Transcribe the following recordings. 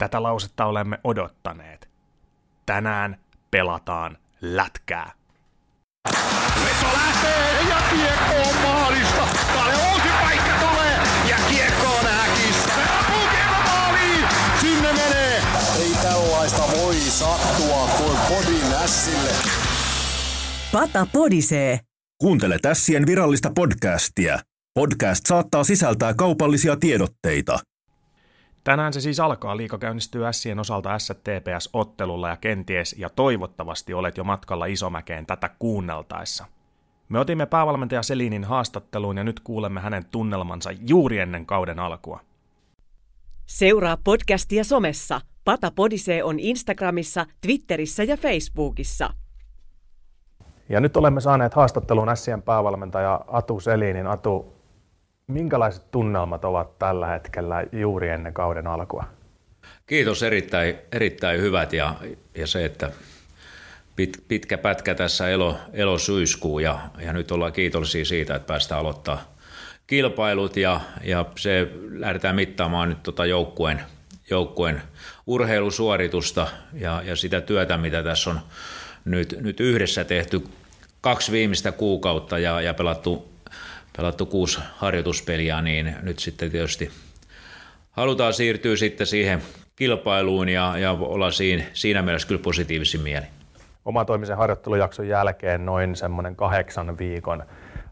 Tätä lausetta olemme odottaneet. Tänään pelataan lätkää. Veto lähtee ja kiekko on maalista. Kalle uusi paikka tulee ja kiekko on häkissä. Pukeva maaliin. Sinne menee. Ei tällaista voi sattua kuin podin ässille. Pata podisee. Kuuntele Tässien virallista podcastia. Podcast saattaa sisältää kaupallisia tiedotteita. Tänään se siis alkaa. Liika käynnistyy Sien osalta STPS-ottelulla ja kenties ja toivottavasti olet jo matkalla Isomäkeen tätä kuunneltaessa. Me otimme päävalmentaja Selinin haastatteluun ja nyt kuulemme hänen tunnelmansa juuri ennen kauden alkua. Seuraa podcastia somessa. Pata Podisee on Instagramissa, Twitterissä ja Facebookissa. Ja nyt olemme saaneet haastatteluun Sien päävalmentaja Atu Selinin. Atu, minkälaiset tunnelmat ovat tällä hetkellä juuri ennen kauden alkua? Kiitos, erittäin, erittäin hyvät ja, ja se, että pit, pitkä pätkä tässä elo, elosyyskuu ja, ja nyt ollaan kiitollisia siitä, että päästään aloittaa kilpailut ja, ja se lähdetään mittaamaan nyt tota joukkueen, joukkueen urheilusuoritusta ja, ja sitä työtä, mitä tässä on nyt, nyt yhdessä tehty kaksi viimeistä kuukautta ja, ja pelattu, pelattu kuusi harjoituspeliä, niin nyt sitten tietysti halutaan siirtyä sitten siihen kilpailuun ja, ja olla siinä, siinä mielessä kyllä positiivisin mieli. Omatoimisen harjoittelujakson jälkeen noin semmoinen kahdeksan viikon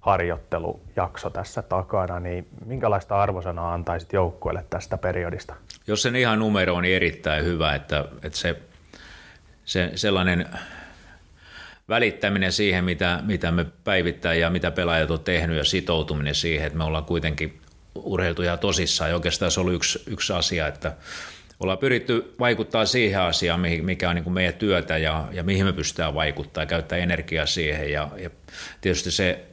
harjoittelujakso tässä takana, niin minkälaista arvosanaa antaisit joukkueelle tästä periodista? Jos sen ihan numero on niin erittäin hyvä, että, että se, se sellainen välittäminen siihen, mitä, mitä me päivittäin ja mitä pelaajat on tehnyt ja sitoutuminen siihen, että me ollaan kuitenkin urheiltu ihan tosissaan. Ja oikeastaan se oli yksi, yksi asia, että ollaan pyritty vaikuttaa siihen asiaan, mikä on niin kuin meidän työtä ja, ja mihin me pystytään vaikuttaa ja käyttää energiaa siihen. Ja, ja tietysti se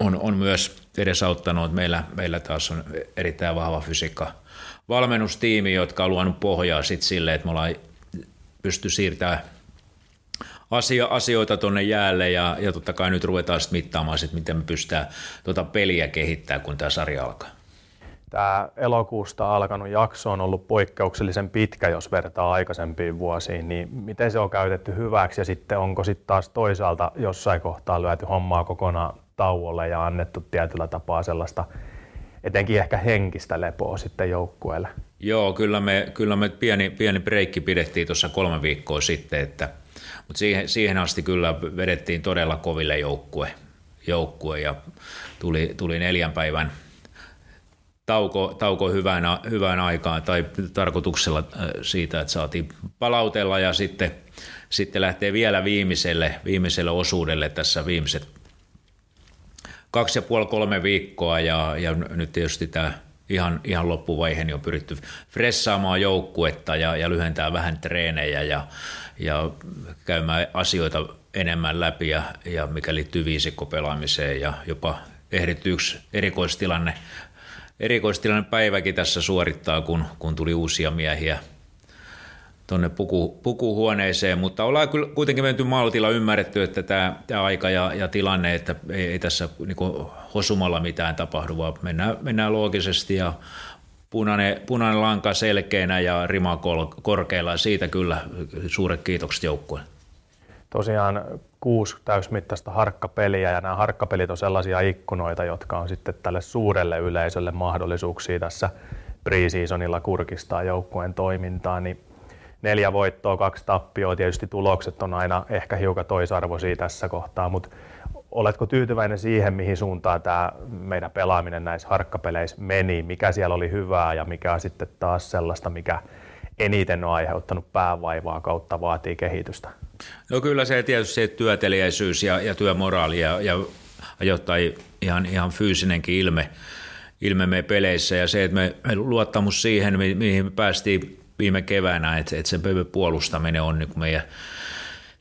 on, on myös edesauttanut, että meillä, meillä taas on erittäin vahva fysiikka valmennustiimi, jotka on luonut pohjaa sitten sille, että me ollaan pysty siirtämään asia, asioita tuonne jäälle ja, ja totta kai nyt ruvetaan sitten mittaamaan, sit, miten me pystytään tuota peliä kehittämään, kun tämä sarja alkaa. Tämä elokuusta alkanut jakso on ollut poikkeuksellisen pitkä, jos vertaa aikaisempiin vuosiin, niin miten se on käytetty hyväksi ja sitten onko sitten taas toisaalta jossain kohtaa lyöty hommaa kokonaan tauolle ja annettu tietyllä tapaa sellaista etenkin ehkä henkistä lepoa sitten joukkueelle? Joo, kyllä me, kyllä me pieni, pieni breikki pidettiin tuossa kolme viikkoa sitten, että – mutta siihen, siihen asti kyllä vedettiin todella koville joukkue, joukkue ja tuli, tuli neljän päivän tauko, tauko hyvään, hyvään aikaan tai tarkoituksella äh, siitä, että saatiin palautella ja sitten, sitten lähtee vielä viimeiselle, viimeiselle osuudelle tässä viimeiset kaksi ja puoli kolme viikkoa ja, ja nyt tietysti tämä ihan, ihan loppuvaihe niin on pyritty fressaamaan joukkuetta ja, ja lyhentää vähän treenejä ja, ja käymään asioita enemmän läpi ja, ja mikä liittyy viisikkopelaamiseen ja jopa ehditty yksi erikoistilanne, erikoistilanne päiväkin tässä suorittaa, kun, kun tuli uusia miehiä tuonne puku, pukuhuoneeseen, mutta ollaan kyllä kuitenkin menty maltilla ymmärretty, että tämä, tämä aika ja, ja tilanne, että ei, ei tässä niin hosumalla mitään tapahdu, vaan mennään, mennään loogisesti ja punainen, punainen lanka selkeänä ja rima korkealla. Siitä kyllä suuret kiitokset joukkueen. Tosiaan kuusi täysmittaista harkkapeliä ja nämä harkkapelit on sellaisia ikkunoita, jotka on sitten tälle suurelle yleisölle mahdollisuuksia tässä preseasonilla kurkistaa joukkueen toimintaa, niin neljä voittoa, kaksi tappioa, tietysti tulokset on aina ehkä hiukan toisarvoisia tässä kohtaa, mutta Oletko tyytyväinen siihen, mihin suuntaan tämä meidän pelaaminen näissä harkkapeleissä meni? Mikä siellä oli hyvää ja mikä sitten taas sellaista, mikä eniten on aiheuttanut päävaivaa kautta vaatii kehitystä? No kyllä se tietysti se työtelijäisyys ja, ja työmoraali ja, ja ajoittain ihan, ihan fyysinenkin ilme, ilme me peleissä ja se, että me, me luottamus siihen, mihin me päästiin viime keväänä, että, että sen puolustaminen on niin meidän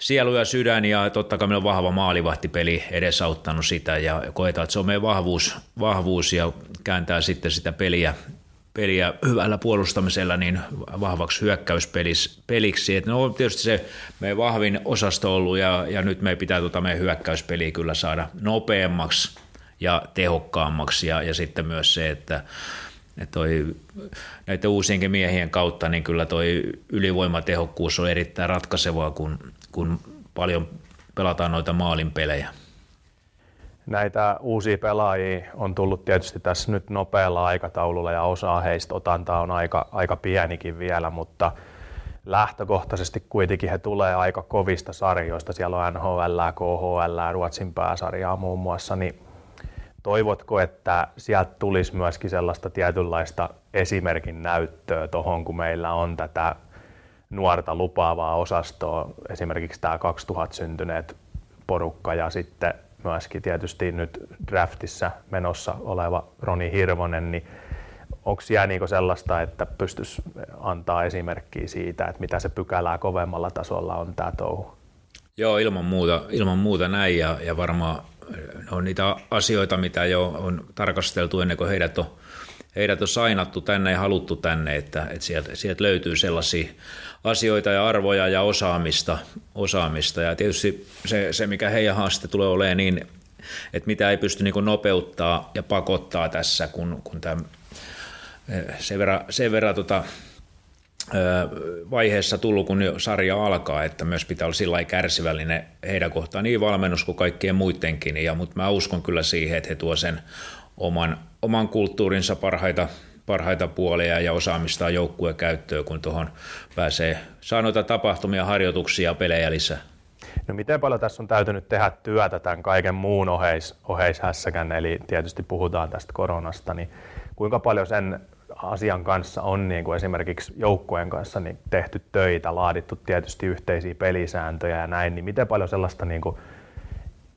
sielu ja sydän ja totta kai meillä on vahva maalivahtipeli edesauttanut sitä ja koetaan, että se on meidän vahvuus, vahvuus ja kääntää sitten sitä peliä, peliä hyvällä puolustamisella niin vahvaksi hyökkäyspeliksi. Et no tietysti se meidän vahvin osasto ollut ja, ja nyt meidän pitää tuota meidän hyökkäyspeliä kyllä saada nopeammaksi ja tehokkaammaksi ja, ja sitten myös se, että Et toi, näiden uusienkin miehien kautta niin kyllä toi ylivoimatehokkuus on erittäin ratkaisevaa, kun, kun paljon pelataan noita maalinpelejä. Näitä uusia pelaajia on tullut tietysti tässä nyt nopealla aikataululla ja osa heistä otanta on aika, aika pienikin vielä, mutta lähtökohtaisesti kuitenkin he tulee aika kovista sarjoista. Siellä on NHL, KHL, Ruotsin pääsarjaa muun muassa, niin toivotko, että sieltä tulisi myöskin sellaista tietynlaista esimerkin näyttöä tuohon, kun meillä on tätä nuorta lupaavaa osastoa, esimerkiksi tämä 2000 syntyneet porukka ja sitten myöskin tietysti nyt draftissa menossa oleva Roni Hirvonen, niin onko siellä niinku sellaista, että pystyisi antaa esimerkkiä siitä, että mitä se pykälää kovemmalla tasolla on tämä touhu? Joo, ilman muuta, ilman muuta näin ja, ja varmaan on niitä asioita, mitä jo on tarkasteltu ennen kuin heidät on, heidät on sainattu tänne ja haluttu tänne, että, että sieltä, sieltä löytyy sellaisia asioita ja arvoja ja osaamista. osaamista. Ja tietysti se, se, mikä heidän haaste tulee olemaan niin, että mitä ei pysty niin nopeuttaa ja pakottaa tässä, kun, kun tämä, sen verran, sen verran tota, vaiheessa tullut, kun sarja alkaa, että myös pitää olla sillä kärsivällinen heidän kohtaan niin valmennus kuin kaikkien muidenkin. Ja, mutta mä uskon kyllä siihen, että he tuo sen oman, oman kulttuurinsa parhaita, parhaita puolia ja osaamista joukkueen käyttöön, kun tuohon pääsee saa tapahtumia, harjoituksia ja pelejä lisää. No miten paljon tässä on täytynyt tehdä työtä tämän kaiken muun oheis, oheishässäkän, eli tietysti puhutaan tästä koronasta, niin kuinka paljon sen asian kanssa on niin kuin esimerkiksi joukkueen kanssa niin tehty töitä, laadittu tietysti yhteisiä pelisääntöjä ja näin, niin miten paljon sellaista niin kuin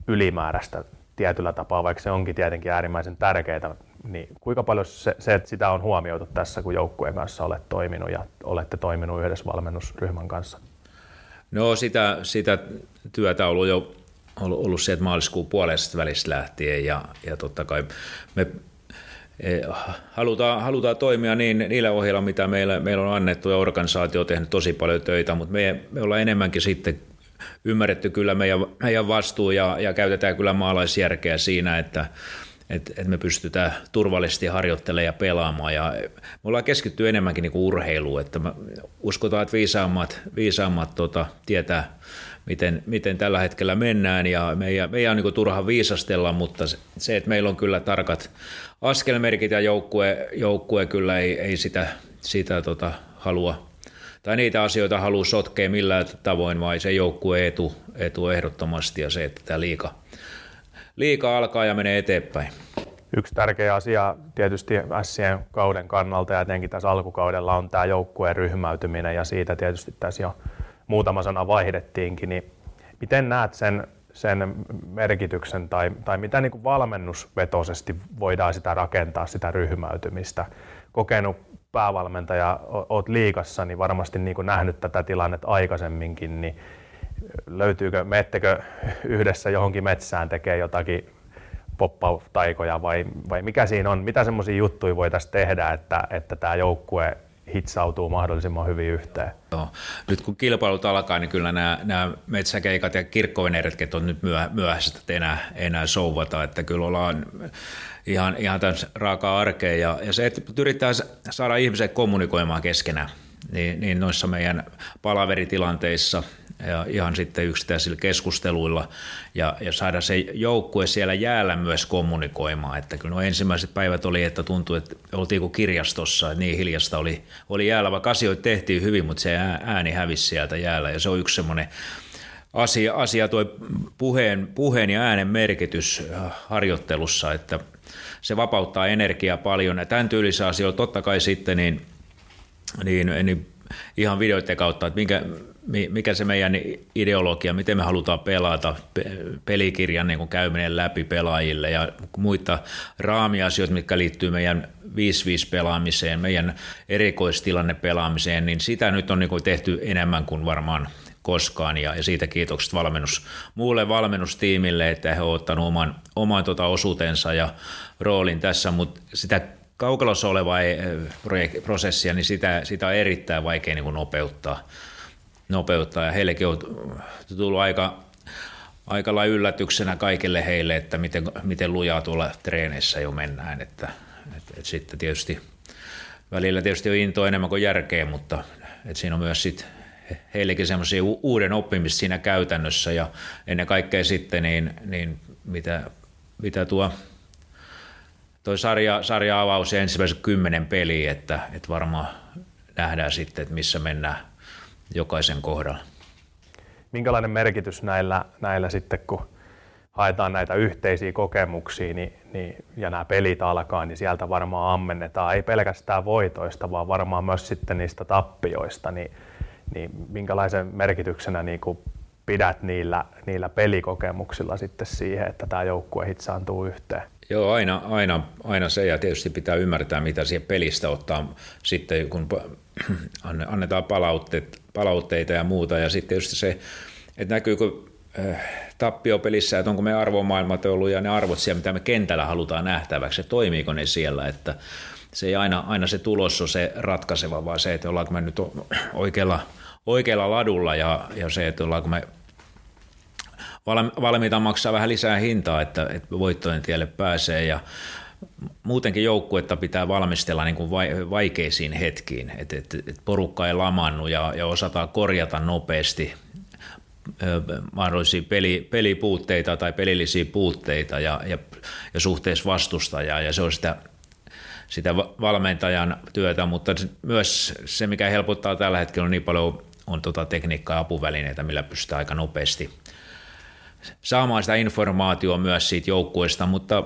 ylimääräistä tietyllä tapaa, vaikka se onkin tietenkin äärimmäisen tärkeää, niin kuinka paljon se, se, että sitä on huomioitu tässä, kun joukkueen kanssa olet toiminut ja olette toiminut yhdessä valmennusryhmän kanssa? No sitä, sitä työtä on ollut jo ollut, ollut sieltä maaliskuun puolesta välissä lähtien ja, ja totta kai me halutaan, halutaan toimia niin, niillä ohjeilla, mitä meillä, meillä on annettu ja organisaatio on tehnyt tosi paljon töitä, mutta me, me ollaan enemmänkin sitten ymmärretty kyllä meidän, meidän vastuu ja, ja käytetään kyllä maalaisjärkeä siinä, että, että, että me pystytään turvallisesti harjoittelemaan ja pelaamaan. Ja me ollaan keskitty enemmänkin niin urheiluun, että me uskotaan, että viisaammat, viisaammat tota, tietää, miten, miten tällä hetkellä mennään ja meidän, meidän on niin turha viisastella, mutta se, että meillä on kyllä tarkat askelmerkit ja joukkue, joukkue kyllä ei, ei sitä, sitä tota, halua tai niitä asioita halua sotkea millään tavoin, vai se joukkue etu, etu ehdottomasti ja se, että tämä liika, liika alkaa ja menee eteenpäin. Yksi tärkeä asia tietysti Sien kauden kannalta ja etenkin tässä alkukaudella on tämä joukkueen ryhmäytyminen ja siitä tietysti tässä jo muutama sana vaihdettiinkin, niin miten näet sen, sen merkityksen tai, tai mitä niin kuin valmennusvetoisesti voidaan sitä rakentaa, sitä ryhmäytymistä? Kokenut päävalmentaja oot liikassa, niin varmasti niin kuin nähnyt tätä tilannetta aikaisemminkin, niin löytyykö, meettekö yhdessä johonkin metsään tekee jotakin poppautaikoja vai, vai mikä siinä on, mitä semmoisia juttuja voitaisiin tehdä, että, että tämä joukkue hitsautuu mahdollisimman hyvin yhteen. Joo. Nyt kun kilpailut alkaa, niin kyllä nämä, nämä metsäkeikat ja kirkkoveneretket on nyt myöhässä, että enää, enää souvata, että kyllä ollaan ihan, ihan tämän raakaa arkea ja, ja se, että yrittää saada ihmiset kommunikoimaan keskenään, niin, niin noissa meidän palaveritilanteissa ja ihan sitten yksittäisillä keskusteluilla ja, ja saada se joukkue siellä jäällä myös kommunikoimaan. Että kyllä ensimmäiset päivät oli, että tuntui, että oltiin kuin kirjastossa, että niin hiljasta oli, oli jäällä, vaikka asioita tehtiin hyvin, mutta se ääni hävisi sieltä jäällä ja se on yksi semmoinen asia, asia tuo puheen, puheen ja äänen merkitys äh, harjoittelussa, että se vapauttaa energiaa paljon ja tämän tyylisiä asioita totta kai sitten niin, niin, niin ihan videoiden kautta, että minkä, mikä se meidän ideologia, miten me halutaan pelata, pelikirjan niin käyminen läpi pelaajille ja muita raamiasioita, mitkä liittyy meidän 5-5 pelaamiseen, meidän erikoistilanne pelaamiseen, niin sitä nyt on niin tehty enemmän kuin varmaan koskaan. Ja, siitä kiitokset valmennus, muulle valmennustiimille, että he ovat ottaneet oman, oman tota osuutensa ja roolin tässä, mutta sitä kaukalossa olevaa eh, prosessia, niin sitä, sitä on erittäin vaikea niin nopeuttaa. Nopeuttaa. Ja heillekin on tullut aika, aika lailla yllätyksenä kaikille heille, että miten, miten lujaa tuolla treeneissä jo mennään, että, että, että sitten tietysti välillä tietysti on into enemmän kuin järkeä, mutta et siinä on myös sit heillekin semmoisia uuden oppimista siinä käytännössä. Ja ennen kaikkea sitten niin, niin mitä, mitä tuo toi sarja, sarja avaus ja kymmenen peliä, että, että varmaan nähdään sitten, että missä mennään jokaisen kohdalla. Minkälainen merkitys näillä, näillä sitten, kun haetaan näitä yhteisiä kokemuksia niin, niin, ja nämä pelit alkaa, niin sieltä varmaan ammennetaan ei pelkästään voitoista, vaan varmaan myös sitten niistä tappioista. Niin, niin minkälaisen merkityksenä niin kuin pidät niillä, niillä pelikokemuksilla sitten siihen, että tämä joukkue hitsaantuu yhteen? Joo, aina, aina, aina se ja tietysti pitää ymmärtää, mitä siihen pelistä ottaa sitten, kun annetaan palautteet, palautteita ja muuta. Ja sitten tietysti se, että näkyykö äh, tappiopelissä, että onko me arvomaailmat ollut ja ne arvot siellä, mitä me kentällä halutaan nähtäväksi, että toimiiko ne siellä, että se ei aina, aina se tulos ole se ratkaiseva, vaan se, että ollaanko me nyt oikealla, oikealla ladulla ja, ja se, että ollaanko me valmiita maksaa vähän lisää hintaa, että, että voittojen tielle pääsee. Ja muutenkin joukkuetta pitää valmistella niin kuin vaikeisiin hetkiin, että, että, että porukka ei lamannu ja, ja osataan korjata nopeasti mahdollisia peli, pelipuutteita tai pelillisiä puutteita ja, ja, ja suhteessa vastustajaa. Ja se on sitä, sitä valmentajan työtä, mutta myös se, mikä helpottaa tällä hetkellä on niin paljon on tota tekniikkaa ja apuvälineitä, millä pystytään aika nopeasti – saamaan sitä informaatiota myös siitä joukkueesta, mutta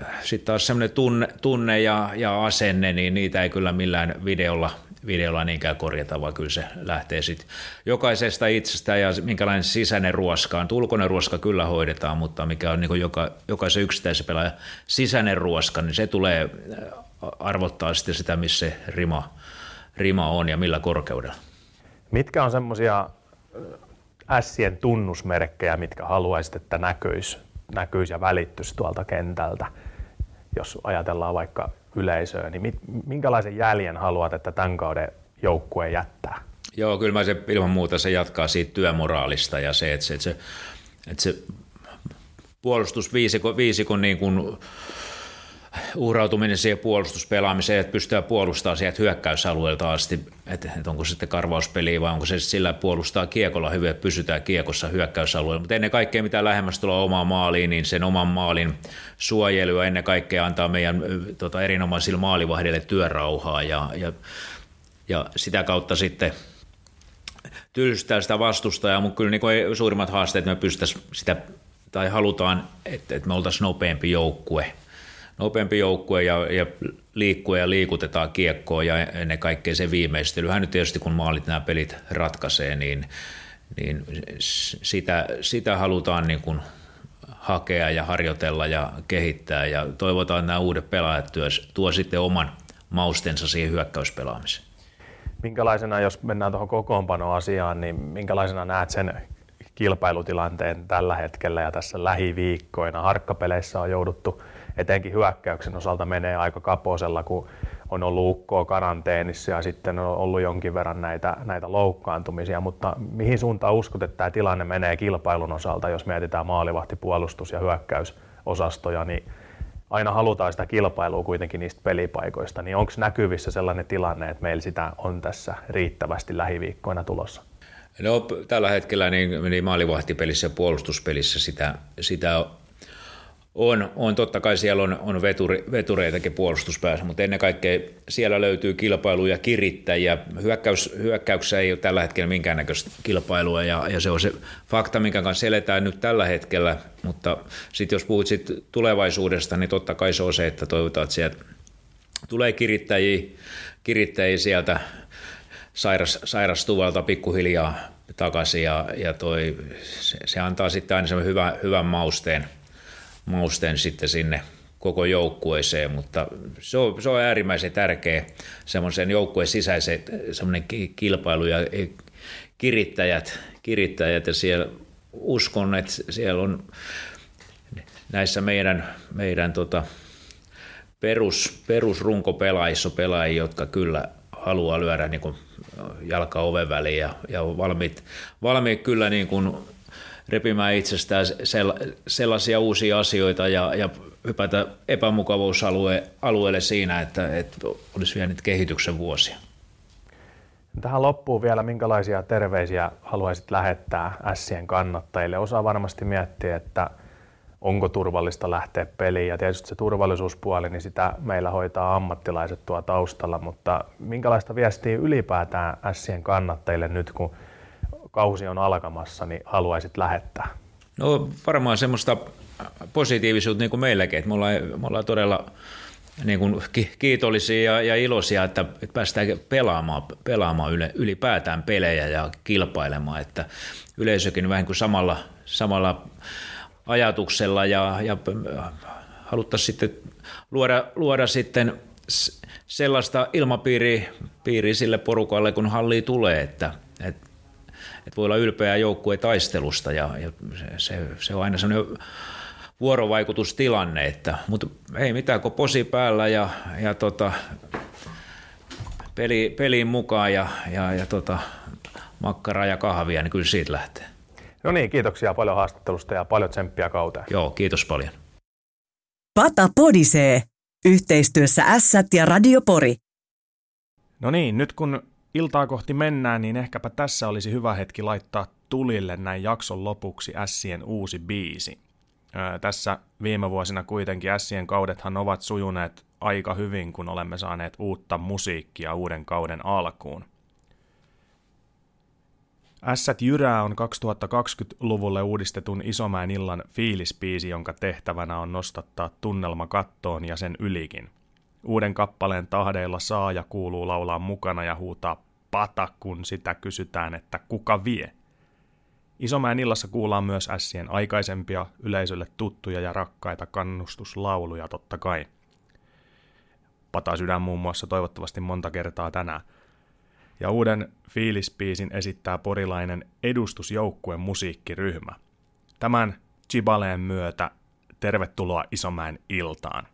äh, sitten taas semmoinen tunne, tunne ja, ja, asenne, niin niitä ei kyllä millään videolla, videolla niinkään korjata, vaan kyllä se lähtee sitten jokaisesta itsestä ja minkälainen sisäinen ruoska on. Ulkoinen ruoska kyllä hoidetaan, mutta mikä on niin joka, jokaisen yksittäisen pelaajan sisäinen ruoska, niin se tulee äh, arvottaa sitten sitä, missä se rima, rima on ja millä korkeudella. Mitkä on semmoisia ässien tunnusmerkkejä, mitkä haluaisit, että näkyisi, näkyisi ja välittyisi tuolta kentältä, jos ajatellaan vaikka yleisöä, niin minkälaisen jäljen haluat, että tämän kauden joukkue jättää? Joo, kyllä mä se ilman muuta se jatkaa siitä työmoraalista ja se, että se, että se, että se puolustusviisikon viisikon niin kuin uhrautuminen siihen puolustuspelaamiseen, että pystyy puolustamaan sieltä hyökkäysalueelta asti, että, että onko sitten karvauspeli vai onko se sillä puolustaa kiekolla hyvin, että pysytään kiekossa hyökkäysalueella. Mutta ennen kaikkea mitä lähemmäs tulee omaan maaliin, niin sen oman maalin suojelu ja ennen kaikkea antaa meidän tota, erinomaisille maalivahdille työrauhaa ja, ja, ja sitä kautta sitten tylsistää sitä vastustajaa, mutta kyllä niin suurimmat haasteet me pystyttäisiin sitä tai halutaan, että, että me oltaisiin nopeampi joukkue – nopeampi joukkue ja, ja liikkuu ja liikutetaan kiekkoa ja ennen kaikkea se viimeistelyhän nyt tietysti kun maalit nämä pelit ratkaisee, niin, niin sitä, sitä halutaan niin kuin hakea ja harjoitella ja kehittää ja toivotaan, että nämä uudet pelaajat tuo, tuo sitten oman maustensa siihen hyökkäyspelaamiseen. Minkälaisena, jos mennään tuohon kokoonpanoasiaan, niin minkälaisena näet sen kilpailutilanteen tällä hetkellä ja tässä lähiviikkoina? Harkkapeleissä on jouduttu etenkin hyökkäyksen osalta menee aika kaposella, kun on ollut ukkoa karanteenissa ja sitten on ollut jonkin verran näitä, näitä loukkaantumisia, mutta mihin suuntaan uskot, että tämä tilanne menee kilpailun osalta, jos mietitään maalivahti, puolustus ja hyökkäysosastoja, niin aina halutaan sitä kilpailua kuitenkin niistä pelipaikoista, niin onko näkyvissä sellainen tilanne, että meillä sitä on tässä riittävästi lähiviikkoina tulossa? No tällä hetkellä niin, niin maalivahtipelissä ja puolustuspelissä sitä, sitä on, on totta kai siellä on, on veturi, vetureitakin puolustuspäässä, mutta ennen kaikkea siellä löytyy kilpailuja kirittäjiä. Hyökkäys, hyökkäyksessä ei ole tällä hetkellä minkäännäköistä kilpailua ja, ja se on se fakta, minkä kanssa eletään nyt tällä hetkellä. Mutta sitten jos puhut sit tulevaisuudesta, niin totta kai se on se, että toivotaan, että sieltä tulee kirittäjiä, kirittäjiä sieltä sairas, sairastuvalta pikkuhiljaa takaisin ja, ja toi, se, se, antaa sitten aina semmoinen hyvä, hyvän mausteen – mausten sitten sinne koko joukkueeseen, mutta se on, se on äärimmäisen tärkeä semmoisen joukkueen sisäisen semmoinen kilpailu ja kirittäjät, kirittäjät. Ja siellä uskon, että siellä on näissä meidän, meidän tota, perus, perusrunkopelaajissa pelaajia, jotka kyllä haluaa lyödä niin kuin jalka oven väliin ja, ja valmiit, valmiit kyllä niin kuin repimään itsestään sellaisia uusia asioita ja, ja hypätä epämukavuusalueelle siinä, että, että olisi vielä niitä kehityksen vuosia. Tähän loppuu vielä, minkälaisia terveisiä haluaisit lähettää Ässien kannattajille? Osaa varmasti miettiä, että onko turvallista lähteä peliin ja tietysti se turvallisuuspuoli, niin sitä meillä hoitaa ammattilaiset tuo taustalla, mutta minkälaista viestiä ylipäätään Ässien kannattajille nyt, kun kausi on alkamassa, niin haluaisit lähettää? No varmaan semmoista positiivisuutta niin kuin meilläkin, että me ollaan, me ollaan todella niin kuin kiitollisia ja, ja iloisia, että, että päästään pelaamaan, pelaamaan yle, ylipäätään pelejä ja kilpailemaan, että yleisökin vähän kuin samalla, samalla ajatuksella ja, ja haluttaisiin sitten luoda, luoda sitten sellaista ilmapiiriä piiriä sille porukalle, kun halli tulee, että, että, että voi olla ylpeä joukkue taistelusta ja, ja se, se on aina sellainen vuorovaikutustilanne, että, mutta ei mitään, kun posi päällä ja, ja tota, peli, peliin mukaan ja, ja, ja tota, makkaraa ja kahvia, niin kyllä siitä lähtee. No niin, kiitoksia paljon haastattelusta ja paljon tsemppiä kauteen. Joo, kiitos paljon. Pata podisee. Yhteistyössä Ässät ja Radio Pori. No niin, nyt kun iltaa kohti mennään, niin ehkäpä tässä olisi hyvä hetki laittaa tulille näin jakson lopuksi Ässien uusi biisi. Öö, tässä viime vuosina kuitenkin Ässien kaudethan ovat sujuneet aika hyvin, kun olemme saaneet uutta musiikkia uuden kauden alkuun. Ässät Jyrää on 2020-luvulle uudistetun Isomäen illan fiilispiisi, jonka tehtävänä on nostattaa tunnelma kattoon ja sen ylikin. Uuden kappaleen tahdeilla saa ja kuuluu laulaa mukana ja huutaa pata, kun sitä kysytään, että kuka vie. Isomäen illassa kuullaan myös ässien aikaisempia, yleisölle tuttuja ja rakkaita kannustuslauluja totta kai. Pata sydän muun muassa toivottavasti monta kertaa tänään – ja uuden fiilispiisin esittää porilainen edustusjoukkueen musiikkiryhmä. Tämän Chibaleen myötä tervetuloa Isomäen iltaan.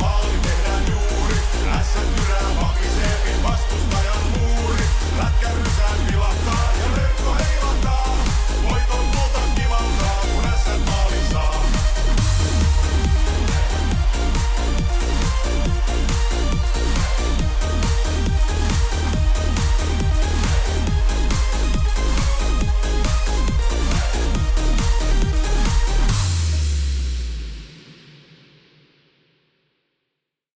Maali tehdään juuri, S-jyrää, vakiseekin vastustajan muuri, lätkärysään